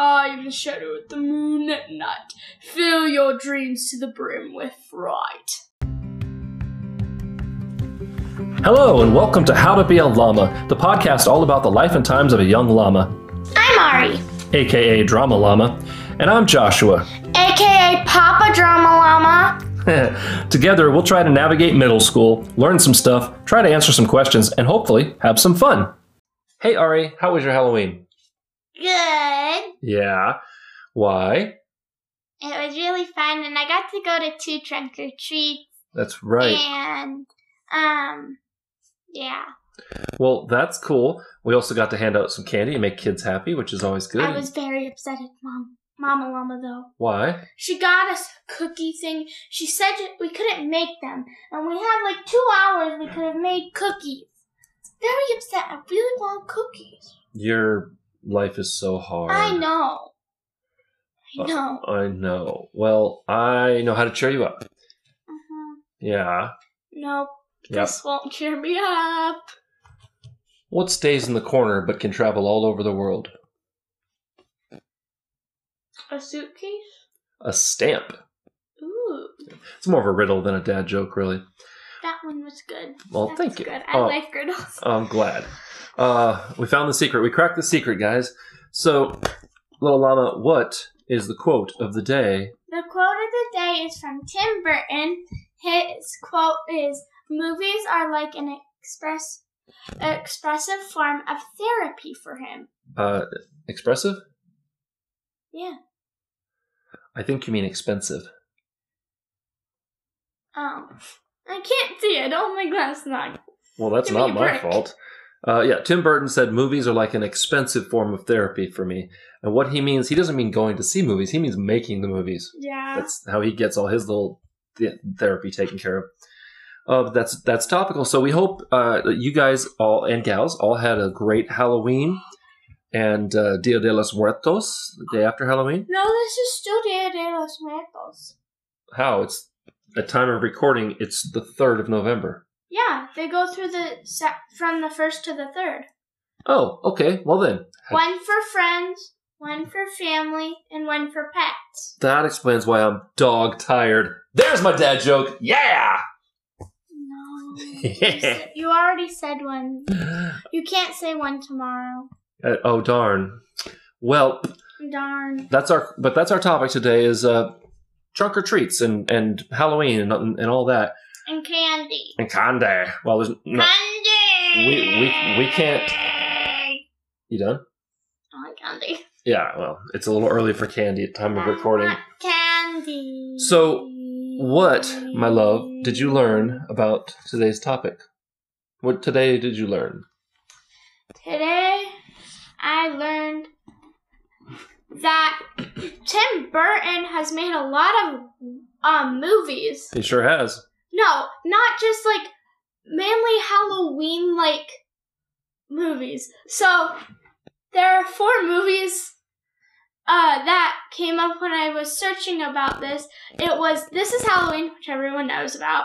I am the shadow of the moon at night. Fill your dreams to the brim with fright. Hello, and welcome to How to Be a Llama, the podcast all about the life and times of a young llama, I'm Ari, aka Drama Llama, and I'm Joshua. aka Papa Drama Llama. Together, we'll try to navigate middle school, learn some stuff, try to answer some questions, and hopefully have some fun. Hey, Ari, how was your Halloween? Good. Yeah. Why? It was really fun, and I got to go to two trunk or treats, That's right. and um, yeah, Well, that's cool. We also got to hand out some candy and make kids happy, which is always good. I was very upset at mom, Mama Llama though. Why? She got us a cookie thing. She said we couldn't make them, and we had like two hours. We could have made cookies. Very upset. I really want cookies. Your life is so hard. I know. I Uh, know. I know. Well, I know how to cheer you up. hmm Yeah. Nope. Yep. This won't cheer me up. What stays in the corner but can travel all over the world? A suitcase? A stamp. Ooh, It's more of a riddle than a dad joke, really. that one was good. Well, That's thank you. Good. I Oh. like riddles. I'm glad. Uh, we found the secret. We cracked the secret, guys. So, little llama, what is the quote of the day? The quote of the day is from Tim Burton. His quote is Movies are like an express expressive form of therapy for him. Uh, expressive? Yeah. I think you mean expensive. Oh. I can't see. I don't have my glasses on. Well, that's Give not my fault. Uh, yeah, Tim Burton said movies are like an expensive form of therapy for me. And what he means, he doesn't mean going to see movies. He means making the movies. Yeah. That's how he gets all his little th- therapy taken care of. Uh, that's that's topical. So we hope uh, you guys all and gals all had a great Halloween and uh, Dia de los Muertos, the day after Halloween. no, this is still Dia de los Muertos. How it's at time of recording, it's the third of November. Yeah, they go through the se- from the first to the third. Oh, okay. Well then, One for friends, one for family, and one for pets. that explains why I'm dog tired. There's my dad joke. Yeah. No. You said- you already said one. You can't say one tomorrow. Uh, oh darn. Well, Darn. that's our but that's our topic today is uh trunk or treats and and Halloween and, and all that And candy. and candy. Well, there's no. Candy! We- we- we can't- You done? I like candy. Yeah. Well, it's a little early for candy at time of I recording. Candy. So, What, my love, did you learn about today's topic? What today did you learn? Today, I learned that Tim Burton has made a lot of um movies. He sure has. No, not just like mainly Halloween like movies. So there are four movies uh, that came up when I was searching about this. It was This is Halloween, which everyone knows about.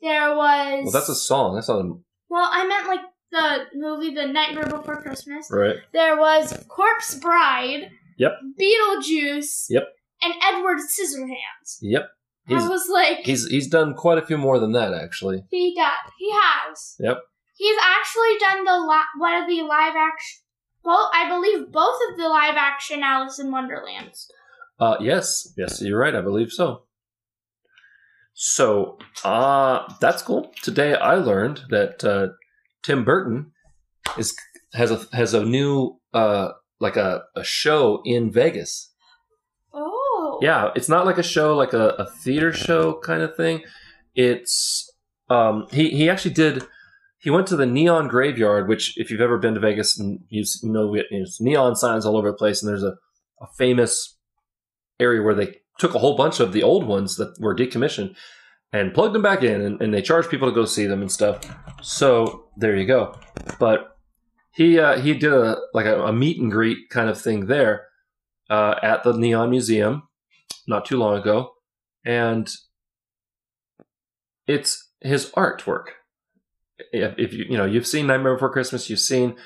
There was Well, that's a song. That's not a well, I meant like the movie The Nightmare Before Christmas. right. There was Corpse Bride. Yep. Beetlejuice. Yep. And Edward Scissorhands. Yep. He's I was like, he's he's done quite a few more than that actually. he does. He has. Yep. He's actually done the li- one of the live action. Both, I believe, both of the live action Alice in Wonderlands. Uh, yes, yes, you're right. I believe so. So, uh, that's cool. Today I learned that uh, Tim Burton is has a has a new uh like a, a show in Vegas. Oh. Yeah, it's not like a show like a, a theater show kind of thing. It's um he he actually did he went to the neon graveyard, which if you've ever been to Vegas and you know neon signs all over the place, and there's a, a famous area where they took a whole bunch of the old ones that were decommissioned and plugged them back in, and, and they charged people to go see them and stuff. So there you go. But he uh, he did a like a, a meet and greet kind of thing there uh, at the Neon Museum not too long ago, and it's his artwork. If, if you you know you've seen Nightmare Before Christmas, you've seen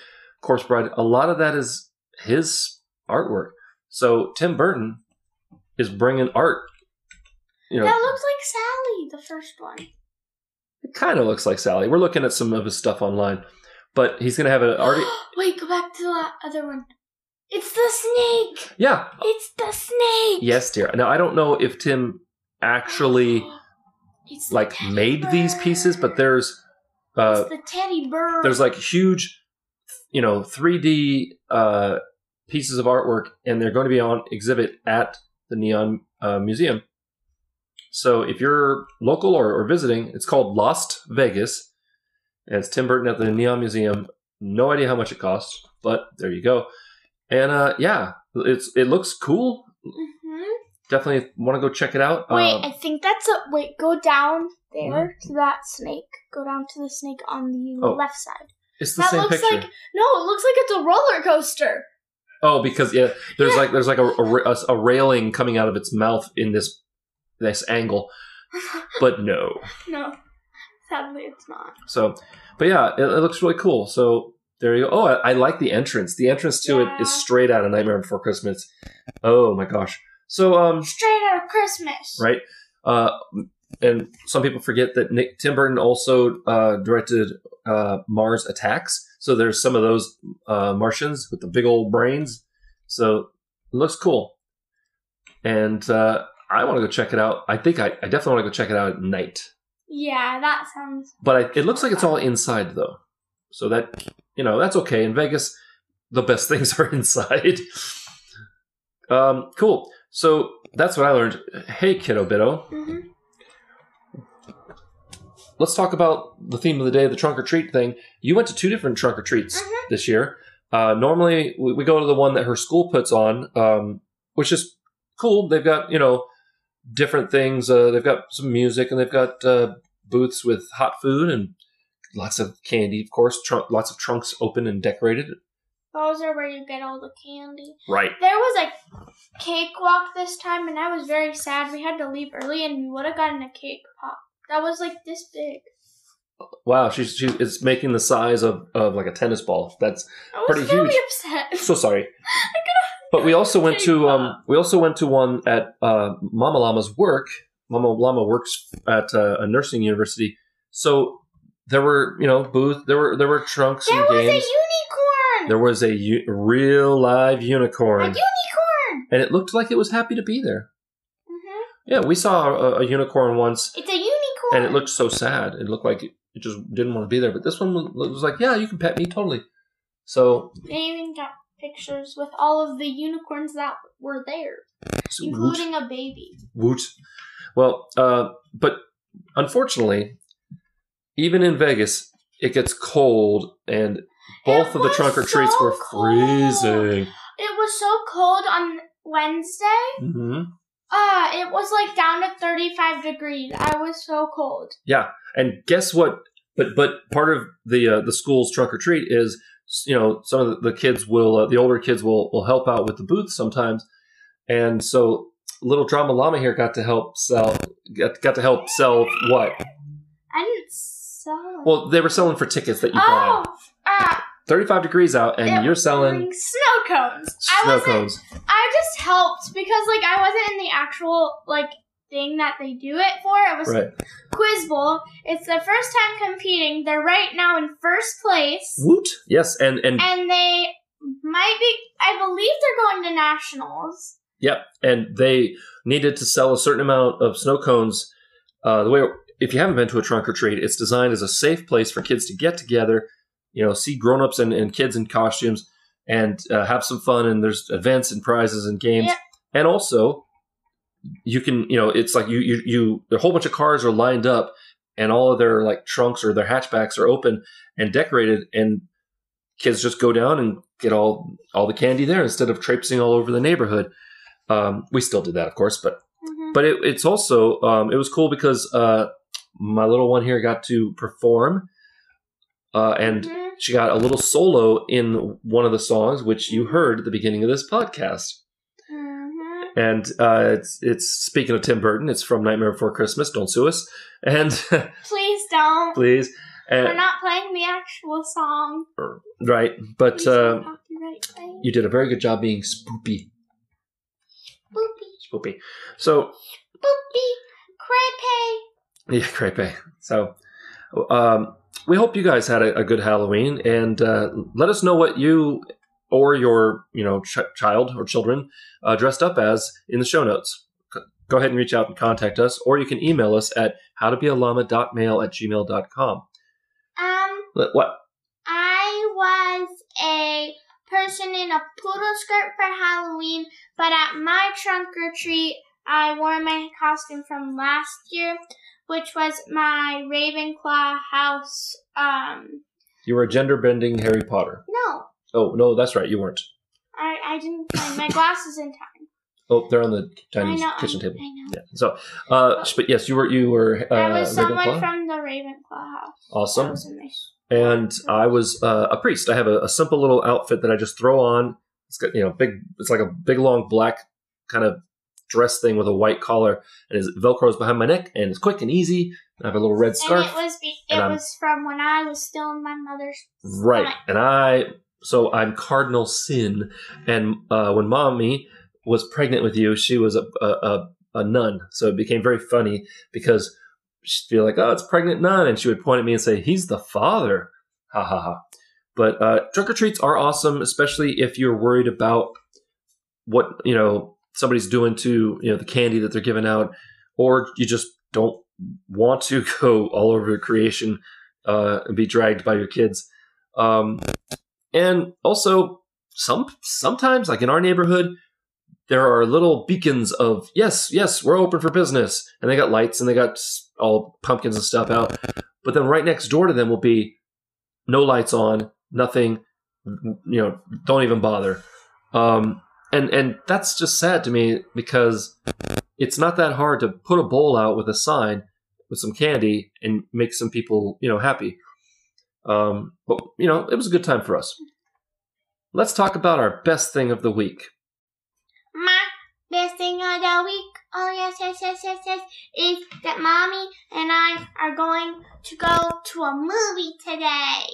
Corpse Bride. A lot of that is his artwork. So Tim Burton is bringing art. You know, That looks like Sally, the first one. it kind of looks like Sally. We're looking at some of his stuff online, but he's gonna have an art. Wait, go back to the other one. It's the snake. Yeah, It's the snake. yes, dear. Now I don't know if Tim actually It's the like teddy made these pieces, but there's uh, it's the teddy bird. there's like huge, you know, 3D uh, pieces of artwork, and they're going to be on exhibit at the Neon uh, Museum. So if you're local or, or visiting, it's called Lost Vegas, and it's Tim Burton at the Neon Museum. No idea how much it costs, but there you go. And uh, yeah, it's it looks cool. Mhm. Definitely want to go check it out. Wait, Um, I think that's a wait. Go down there to that snake. Go down to the snake on the Oh, left side. it's the that same looks picture. like no. It looks like it's a roller coaster. Oh, because yeah, there's Yeah. like there's like a, a, a railing coming out of its mouth in this this angle, but no. no, sadly, it's not. So, but yeah, it, it looks really cool. So there you go. Oh, I, I like the entrance. The entrance to it Yeah. is straight out of Nightmare Before Christmas. Oh my gosh. So um, Straight out of Christmas. right. Uh, and some people forget that Nick Tim Burton also uh, directed uh, Mars Attacks. So there's some of those uh, Martians with the big old brains. So it looks cool. And uh, I want to go check it out. I think I, I definitely want to go check it out at night. Yeah, that sounds. But I, it looks like it's all inside though. So that you know that's okay. In Vegas, the best things are inside. um, cool. So that's what I learned. Hey, kiddo biddo. hmm let's talk about the theme of the day, the trunk or treat thing. You went to two different trunk or treats Mhm. this year. Uh, normally, we, we go to the one that her school puts on, um, which is cool. They've got you know different things. Uh, they've got some music and they've got uh, booths with hot food and lots of candy, of course. Trunk, lots of trunks open and decorated. Those are where you get all the candy. Right. There was a cakewalk this time, and I was very sad. We had to leave early, and we would have gotten a cake pop. That was like this big. Wow, she's she is making the size of, of like a tennis ball. That's pretty huge. I was Pretty very huge. upset. so sorry. But we also went to um, we also went to one at uh, Mama Llama's work. Mama Llama works at uh, a nursing university, so there were you know booth there were there were trunks there and was games. a unicorn. there was a u- real live unicorn. a unicorn, and it looked like it was happy to be there. hmm Yeah, we saw a, a unicorn once, It's a unicorn. and it looked so sad. It looked like it, just didn't want to be there. But this one was, was like, yeah, you can pet me totally. So They even got pictures with all of the unicorns that were there, woot. including a baby. Woot. Well, uh, but unfortunately, even in Vegas, it gets cold, and both It of the trunk or treats so were freezing. It was so cold on Wednesday. hmm Uh, it was like down to 35 degrees. I was so cold. Yeah. And guess what? But but part of the uh, the school's trunk or treat is you know some of the, the kids will uh, the older kids will will help out with the booth sometimes, and so little drama llama here got to help sell got, got to help sell what? I. Well, they were selling for tickets that you oh, uh, 35 degrees out, and you're selling snow cones. I snow wasn't. cones. I just helped because like I wasn't in the actual like thing that they do it for. It was Right. Quiz Bowl. It's their first time competing. They're right now in first place, Woot. Yes, and and and they might be. I believe they're going to nationals. Yep, and they needed to sell a certain amount of snow cones. Uh, the way, if you haven't been to a trunk or treat, it's designed as a safe place for kids to get together, you know, see grown-ups and, and kids in costumes, and uh, have some fun. And there's events and prizes and games, Yep. and also you can, you know, it's like you you you. A whole bunch of cars are lined up, and all of their like trunks or their hatchbacks are open and decorated, and kids just go down and get all all the candy there instead of traipsing all over the neighborhood. Um, we still did that, of course, but Mhm. but it, it's also um, it was cool because uh, my little one here got to perform, uh, and Mhm. she got a little solo in one of the songs, which you heard at the beginning of this podcast. Mhm. And uh, it's it's speaking of Tim Burton, it's from Nightmare Before Christmas. Don't sue us, and Please don't. please, We're not playing the actual song. right. But uh, don't copyright claim. you did a very good job being spoopy. Spoopy. Spoopy. So crepe. yeah, crepe. So um, we hope you guys had a, a good Halloween, and uh, let us know what you or your you know ch- child or children uh, dressed up as in the show notes. C- Go ahead and reach out and contact us, or you can email us at howtobealama.mail at gmail.com. Um, What? I was a person in a poodle skirt for Halloween, but at my trunk or treat, I wore my costume from last year, which was my Ravenclaw house. Um, You were a gender bending Harry Potter. no, Oh no, that's right, you weren't. I, I didn't find my glasses in time. Oh, they're on the Chinese know, kitchen table. I know. Yeah. So, uh, but yes, you were you were uh, I was someone Ravenclaw. from the Ravenclaw house. Awesome. was a nice. and I was uh, a priest. I have a, a simple little outfit that I just throw on. It's got you know big. It's like a big long black kind of dress thing with a white collar, and it velcros behind my neck, and it's quick and easy. And I have a little red scarf. And it was be- it was from when I was still in my mother's. Right. stomach. And I, so I'm Cardinal Sin. And uh, when mommy was pregnant with you, she was a, a, a, a nun. So it became very funny because she'd be like, oh, it's pregnant nun. And she would point at me and say, he's the father. Ha ha ha. But uh, trick or treats are awesome, especially if you're worried about what, you know, somebody's doing to, you know, the candy that they're giving out, or you just don't want to go all over your creation uh, and be dragged by your kids. Um, and also, some sometimes, like in our neighborhood, there are little beacons of yes, yes, we're open for business, and they got lights and they got all pumpkins and stuff out. But then right next door to them will be no lights on, nothing. You know, don't even bother. Um, and and that's just sad to me because it's not that hard to put a bowl out with a sign with some candy and make some people you know happy. Um, but you know, it was a good time for us. Let's talk about our best thing of the week. My best thing of the week, oh yes, yes, yes, yes, yes, is that mommy and I are going to go to a movie today.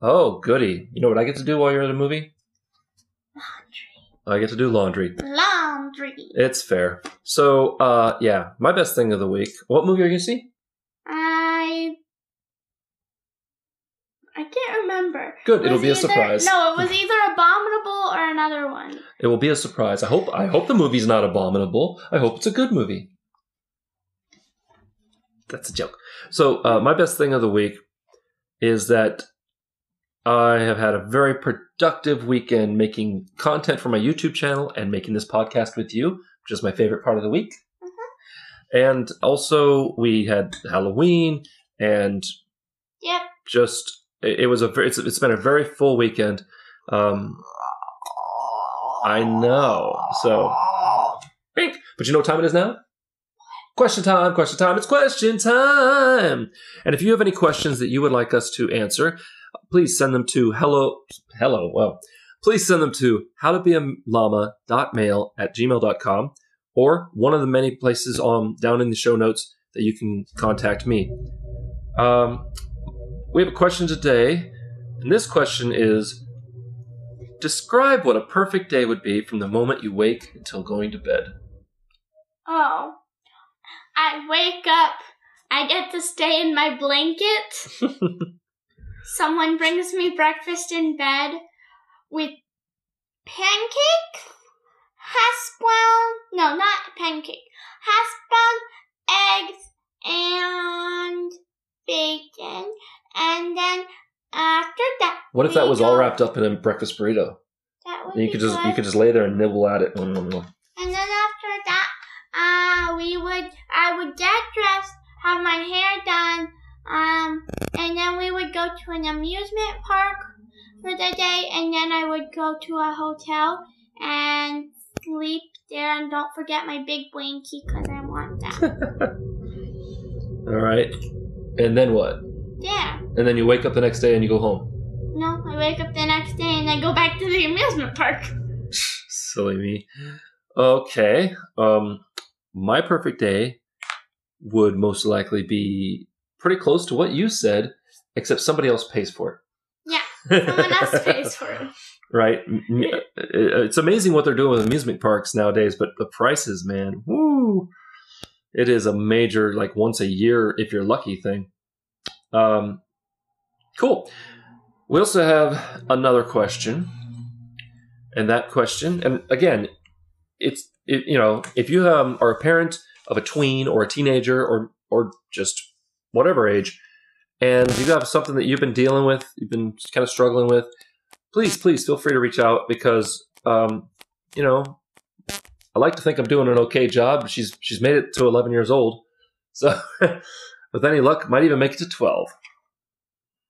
Oh, goody! You know what I get to do while you're at a movie? Laundry. I get to do laundry. Laundry. It's fair. So, uh, yeah, my best thing of the week. What movie are you gonna see? I. I can't remember. Good. It It'll be a surprise. No, it was either Abominable or another one. It will be a surprise. I hope. I hope the movie's not abominable. I hope it's a good movie. That's a joke. So, uh, my best thing of the week is that I have had a very productive weekend making content for my YouTube channel and making this podcast with you, which is my favorite part of the week. And also, we had Halloween, and Yep. just it, was a very, it's, it's been a very full weekend. Um, I know. So. But you know what time it is now? Question time, question time. It's question time. And if you have any questions that you would like us to answer, please send them to hello, hello, well, please send them to howtobealama.mail at gmail.com or one of the many places on down in the show notes that you can contact me. Um, we have a question today, and this question is Describe what a perfect day would be from the moment you wake until going to bed. Oh. I wake up. I get to stay in my blanket. Someone brings me breakfast in bed with pancake, hash brown. No, not pancake. Hash brown, eggs, and bacon. And then after that, What if that was all wrapped up in a breakfast burrito? That would And you be could just you could just lay there and nibble at it. And then after that, uh, we would, I would get dressed, have my hair done, um, and then we would go to an amusement park for the day, and then I would go to a hotel and sleep there, and don't forget my big blankie because I want that. All right. And then what? yeah. And then you wake up the next day and you go home. No, I wake up the next day and I go back to the amusement park. Silly me. Okay. Um, my perfect day would most likely be pretty close to what you said, except somebody else pays for it. Yeah, Someone else pays for it. right? M- Yeah. It's amazing what they're doing with amusement parks nowadays, but the prices, man, woo! It is a major, like once a year, if you're lucky, thing. Um, cool. We also have another question, and that question, and again, it's it, you know, if you um, are a parent of a tween or a teenager or or just whatever age, and you have something that you've been dealing with, you've been kind of struggling with, please, please feel free to reach out because um, you know, I like to think I'm doing an okay job. She's she's made it to 11 years old, so with any luck, might even make it to 12.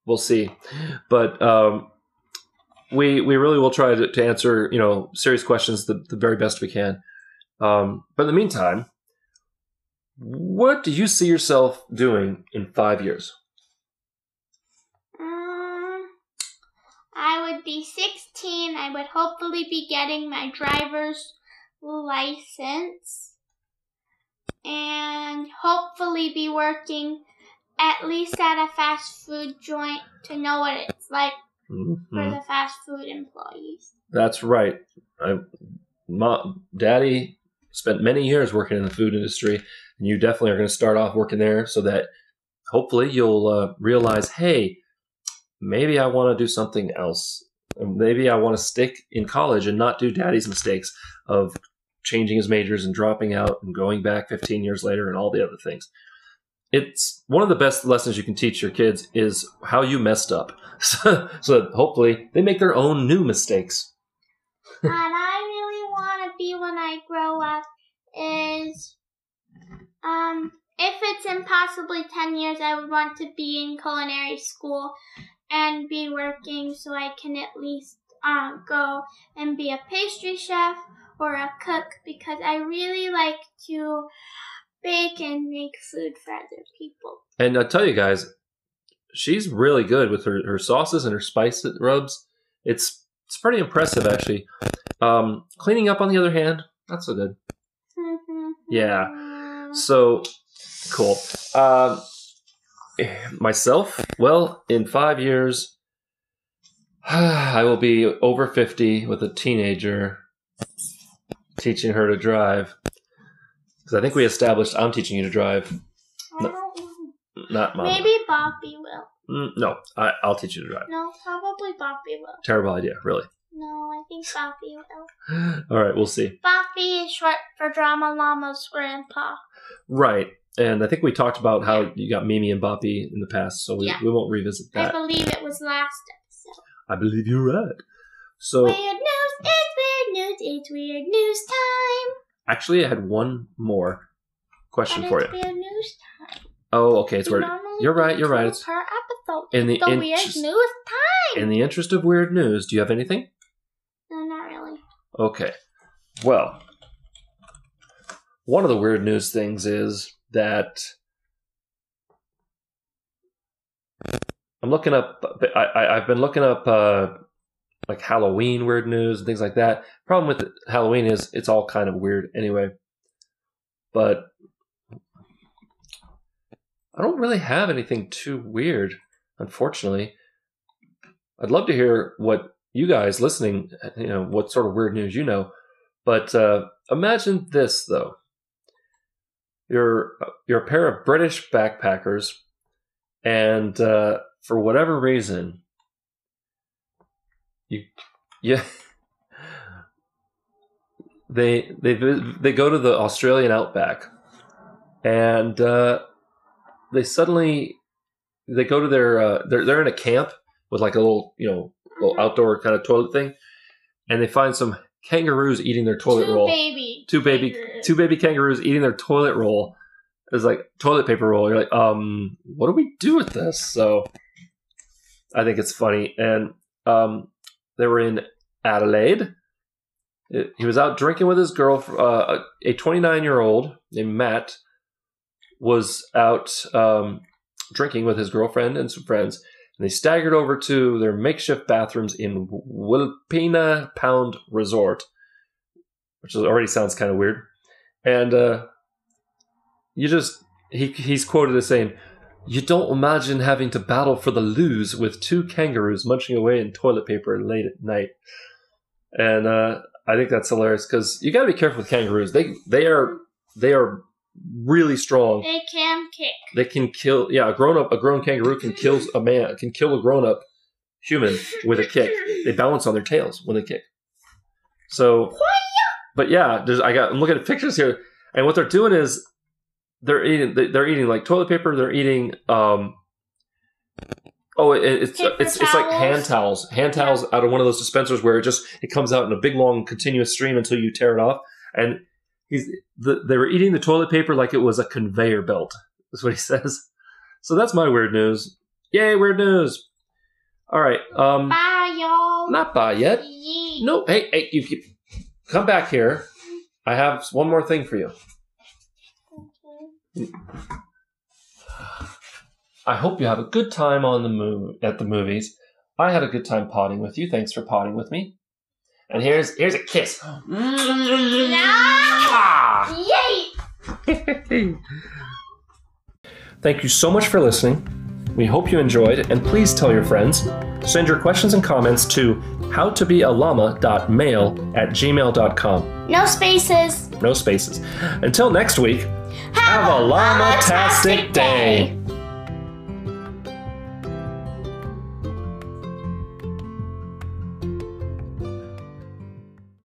We'll see, but um, we we really will try to, to answer you know serious questions the, the very best we can. Um, but in the meantime, what do you see yourself doing in five years? Um, I would be 16. I would hopefully be getting my driver's license and hopefully be working at least at a fast food joint to know what it's like for Mhm. the fast food employees. That's right. I, mom, daddy spent many years working in the food industry, and you definitely are going to start off working there so that hopefully you'll uh, realize, hey, maybe I want to do something else. Maybe I want to stick in college and not do daddy's mistakes of changing his majors and dropping out and going back 15 years later and all the other things. It's one of the best lessons you can teach your kids is how you messed up. So, so that hopefully they make their own new mistakes. what I really want to be when I grow up is, um, if it's in possibly 10 years, I would want to be in culinary school and be working so I can at least uh, go and be a pastry chef or a cook because I really like to bake and make food for other people. And I tell you guys, she's really good with her, her sauces and her spice rubs. It's it's pretty impressive actually. Um, cleaning up on the other hand, not so good. Yeah. So cool. Um, myself, well, in five years, I will be over fifty with a teenager, teaching her to drive. Because I think we established I'm teaching you to drive, don't not mom. Maybe Boppy will. Mm, no, I, I'll teach you to drive. No, probably Boppy will. Terrible idea, really. No, I think Boppy will. All right, we'll see. Boppy is short for Drama Llama's grandpa. Right, and I think we talked about how you got Mimi and Boppy in the past, so we, Yeah. we won't revisit that. I believe it was last episode. I believe you're right. So Weird news, it's weird news, it's weird news time. actually, I had one more question But for it's you. weird news time. Oh, okay, it's We weird. You're right. You're right. It's per episode. in the The weird interest, news time. in the interest of weird news. Do you have anything? Okay. Well, one of the weird news things is that I'm looking up. I, I've been looking up uh, like Halloween weird news and things like that. Problem with Halloween is it's all kind of weird anyway. But I don't really have anything too weird, unfortunately. I'd love to hear what you guys listening, you know, what sort of weird news you know. But uh, imagine this though: you're you're a pair of British backpackers, and uh, for whatever reason, you yeah. They they they go to the Australian outback, and uh, they suddenly they go to their uh, they're they're in a camp with like a little you know little outdoor kind of toilet thing, and they find some kangaroos eating their toilet two roll. baby. Two baby, kangaroos. two baby kangaroos eating their toilet roll. It's like toilet paper roll. You're like, um, what do we do with this? So, I think it's funny. And um, they were in Adelaide. It- he was out drinking with his girl. Uh, a 29 year old named Matt was out um, drinking with his girlfriend and some friends they staggered over to their makeshift bathrooms in Wilpena Pound Resort, which already sounds kind of weird. And uh, you just he he's quoted as saying, "You don't imagine having to battle for the loos with two kangaroos munching away in toilet paper late at night." and uh, I think that's hilarious because you got to be careful with kangaroos. They they are they are really strong. They can kick. They can kill. Yeah, a grown up, a grown kangaroo can kill a man, can kill a grown up human with a kick. They balance on their tails when they kick. So, but yeah, there's, I got. I'm looking at pictures here, and what they're doing is they're eating. They're eating like toilet paper. They're eating. um Oh, it, it's Paper it's it's like hand towels, hand towels out of one of those dispensers where it just it comes out in a big long continuous stream until you tear it off. And he's the, they were eating the toilet paper like it was a conveyor belt. Is what he says. So that's my weird news. Yay, weird news! All right, um, Bye, y'all. not bye yet. Yeet. No, hey, hey, you, you come back here. I have one more thing for you. I hope you have a good time on the move at the movies. I had a good time potting with you. Thanks for potting with me. And here's here's a kiss. Yay! Thank you so much for listening. We hope you enjoyed, and please tell your friends. Send your questions and comments to howtobealama.mail at gmail.com. No spaces. No spaces. Until next week, have a llama-tastic day.